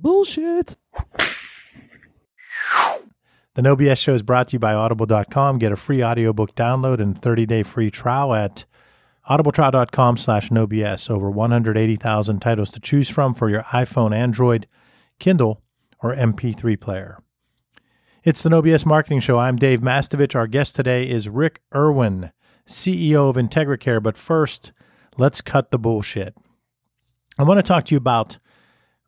Bullshit. The No BS Show is brought to you by Audible.com. Get a free audiobook download and 30-day free trial at audibletrial.com slash nobs. Over 180,000 titles to choose from for your iPhone, Android, Kindle, or MP3 player. It's the No BS Marketing Show. I'm Dave Mastovich. Our guest today is Rick Irwin, CEO of IntegraCare. But first, let's cut the bullshit. I want to talk to you about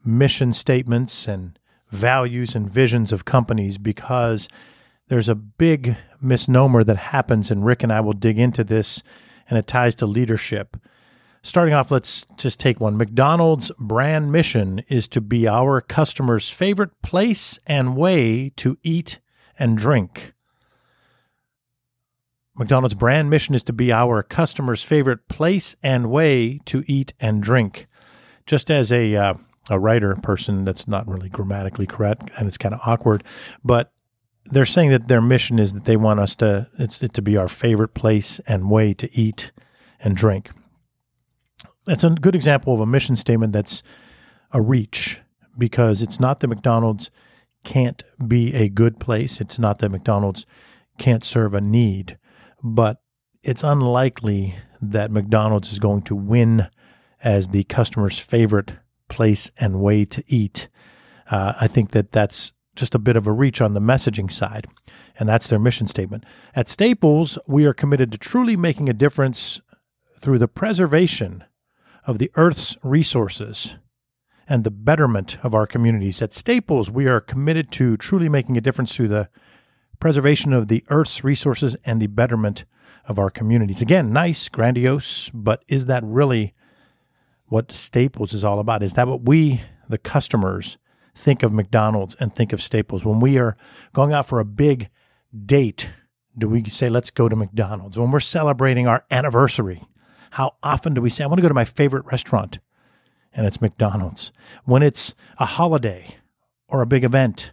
mission statements and values and visions of companies because there's a big misnomer that happens, and Rick and I will dig into this, and it ties to leadership. Starting off, let's just take one. McDonald's brand mission is to be our customers' favorite place and way to eat and drink. McDonald's brand mission is to be our customers' favorite place and way to eat and drink. Just as a uh, a writer person that's not really grammatically correct and it's kind of awkward, but they're saying that their mission is that they want us to it's it to be our favorite place and way to eat and drink. That's a good example of a mission statement that's a reach because it's not that McDonald's can't be a good place. It's not that McDonald's can't serve a need, but it's unlikely that McDonald's is going to win as the customer's favorite place and way to eat. Uh, I think that that's just a bit of a reach on the messaging side, and that's their mission statement. At Staples, we are committed to truly making a difference through the preservation of the Earth's resources and the betterment of our communities. At Staples, we are committed to truly making a difference through the preservation of the Earth's resources and the betterment of our communities. Again, nice, grandiose, but is that really what Staples is all about? Is that what we, the customers, think of McDonald's and think of Staples? When we are going out for a big date, do we say, let's go to McDonald's? When we're celebrating our anniversary, how often do we say, I want to go to my favorite restaurant? And it's McDonald's. When it's a holiday or a big event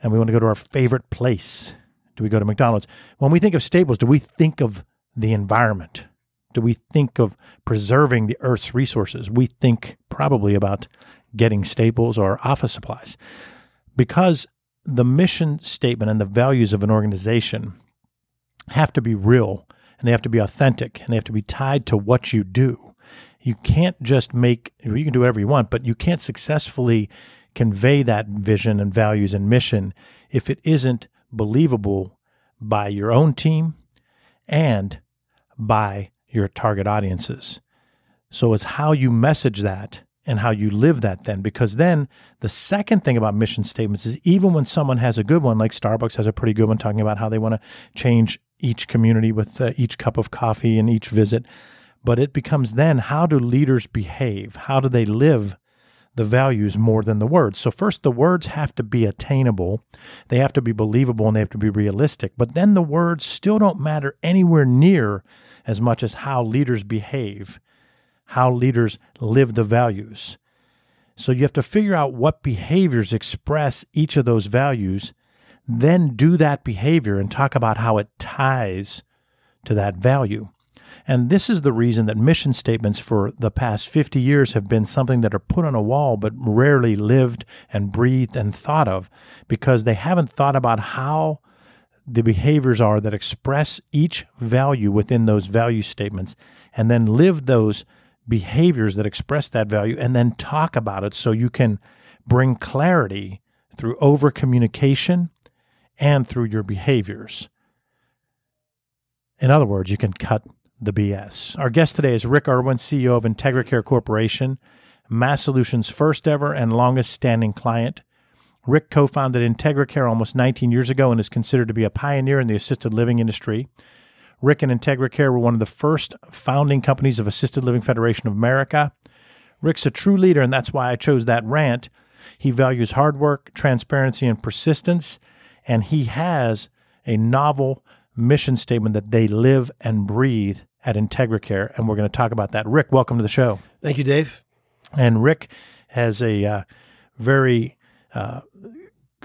and we want to go to our favorite place, do we go to McDonald's? When we think of Staples, do we think of the environment? Do we think of preserving the Earth's resources? We think probably about getting staples or office supplies. Because the mission statement and the values of an organization have to be real and they have to be authentic and they have to be tied to what you do. You can't just make, you can do whatever you want, but you can't successfully convey that vision and values and mission if it isn't believable by your own team and by your target audiences. So it's how you message that and how you live that then. Because then the second thing about mission statements is even when someone has a good one, like Starbucks has a pretty good one talking about how they want to change each community with uh, each cup of coffee and each visit. But it becomes then how do leaders behave? How do they live the values more than the words? So, first, the words have to be attainable, they have to be believable, and they have to be realistic. But then the words still don't matter anywhere near as much as how leaders behave, how leaders live the values. So you have to figure out what behaviors express each of those values, then do that behavior and talk about how it ties to that value. And this is the reason that mission statements for the past 50 years have been something that are put on a wall but rarely lived and breathed and thought of because they haven't thought about how the behaviors are that express each value within those value statements and then live those behaviors that express that value and then talk about it so you can bring clarity through over communication and through your behaviors. In other words, you can cut the BS. Our guest today is Rick Irwin, CEO of IntegraCare Corporation, MASSolutions' first ever and longest standing client. Rick co founded IntegraCare almost 19 years ago and is considered to be a pioneer in the assisted living industry. Rick and IntegraCare were one of the first founding companies of Assisted Living Federation of America. Rick's a true leader, and that's why I chose that rant. He values hard work, transparency, and persistence, and he has a novel mission statement that they live and breathe at IntegraCare, and we're going to talk about that. Rick, welcome to the show. Thank you, Dave. And Rick has a uh, very uh,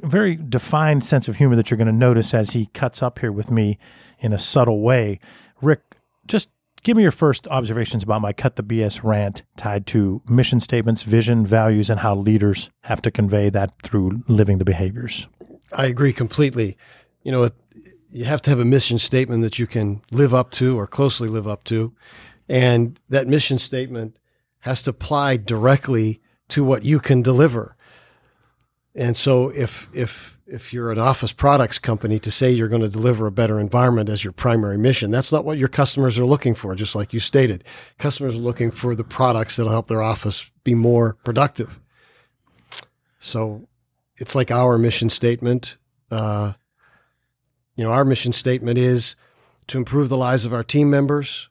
very defined sense of humor that you're going to notice as he cuts up here with me in a subtle way. Rick, just give me your first observations about my cut the BS rant tied to mission statements, vision, values, and how leaders have to convey that through living the behaviors. I agree completely. You know, you have to have a mission statement that you can live up to or closely live up to. And that mission statement has to apply directly to what you can deliver. And so if if if you're an office products company to say you're going to deliver a better environment as your primary mission, that's not what your customers are looking for, just like you stated. Customers are looking for the products that'll help their office be more productive. So it's like our mission statement. Uh, you know, our mission statement is to improve the lives of our team members,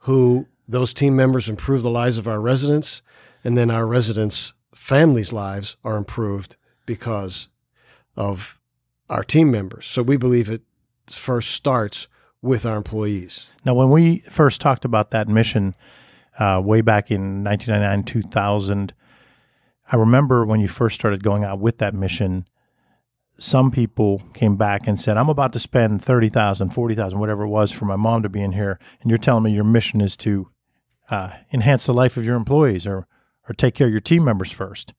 who those team members improve the lives of our residents, and then our residents' families' lives are improved because of our team members. So we believe it first starts with our employees. Now, when we first talked about that mission uh, way back in 1999, 2000, I remember when you first started going out with that mission, some people came back and said, I'm about to spend 30,000, 40,000, whatever it was for my mom to be in here. And you're telling me your mission is to uh, enhance the life of your employees or, or take care of your team members first.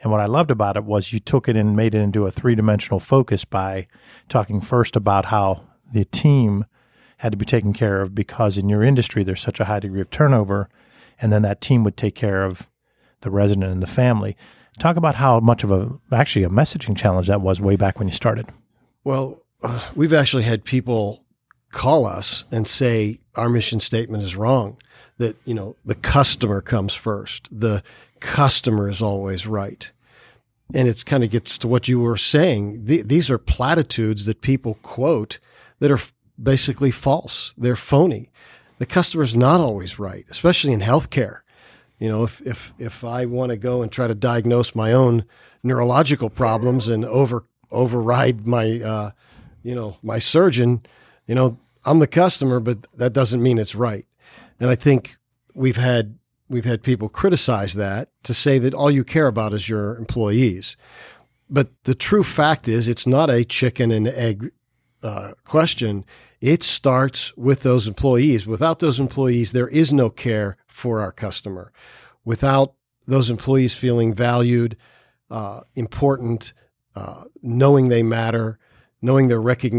And what I loved about it was you took it and made it into a three dimensional focus by talking first about how the team had to be taken care of because in your industry there's such a high degree of turnover. And then that team would take care of the resident and the family. Talk about how much of a, actually, a messaging challenge that was way back when you started. Well, uh, we've actually had people call us and say our mission statement is wrong. That, you know, the customer comes first. The customer is always right. And it's kind of gets to what you were saying. these are platitudes that people quote that are basically false. They're phony. The customer is not always right, especially in healthcare. You know, if if if I want to go and try to diagnose my own neurological problems and over override my uh, you know my surgeon, you know, I'm the customer, but that doesn't mean it's right. And I think we've had we've had people criticize that to say that all you care about is your employees. But the true fact is, it's not a chicken and egg uh, question. It starts with those employees. Without those employees, there is no care for our customer. Without those employees feeling valued, uh, important, uh, knowing they matter, knowing they're recognized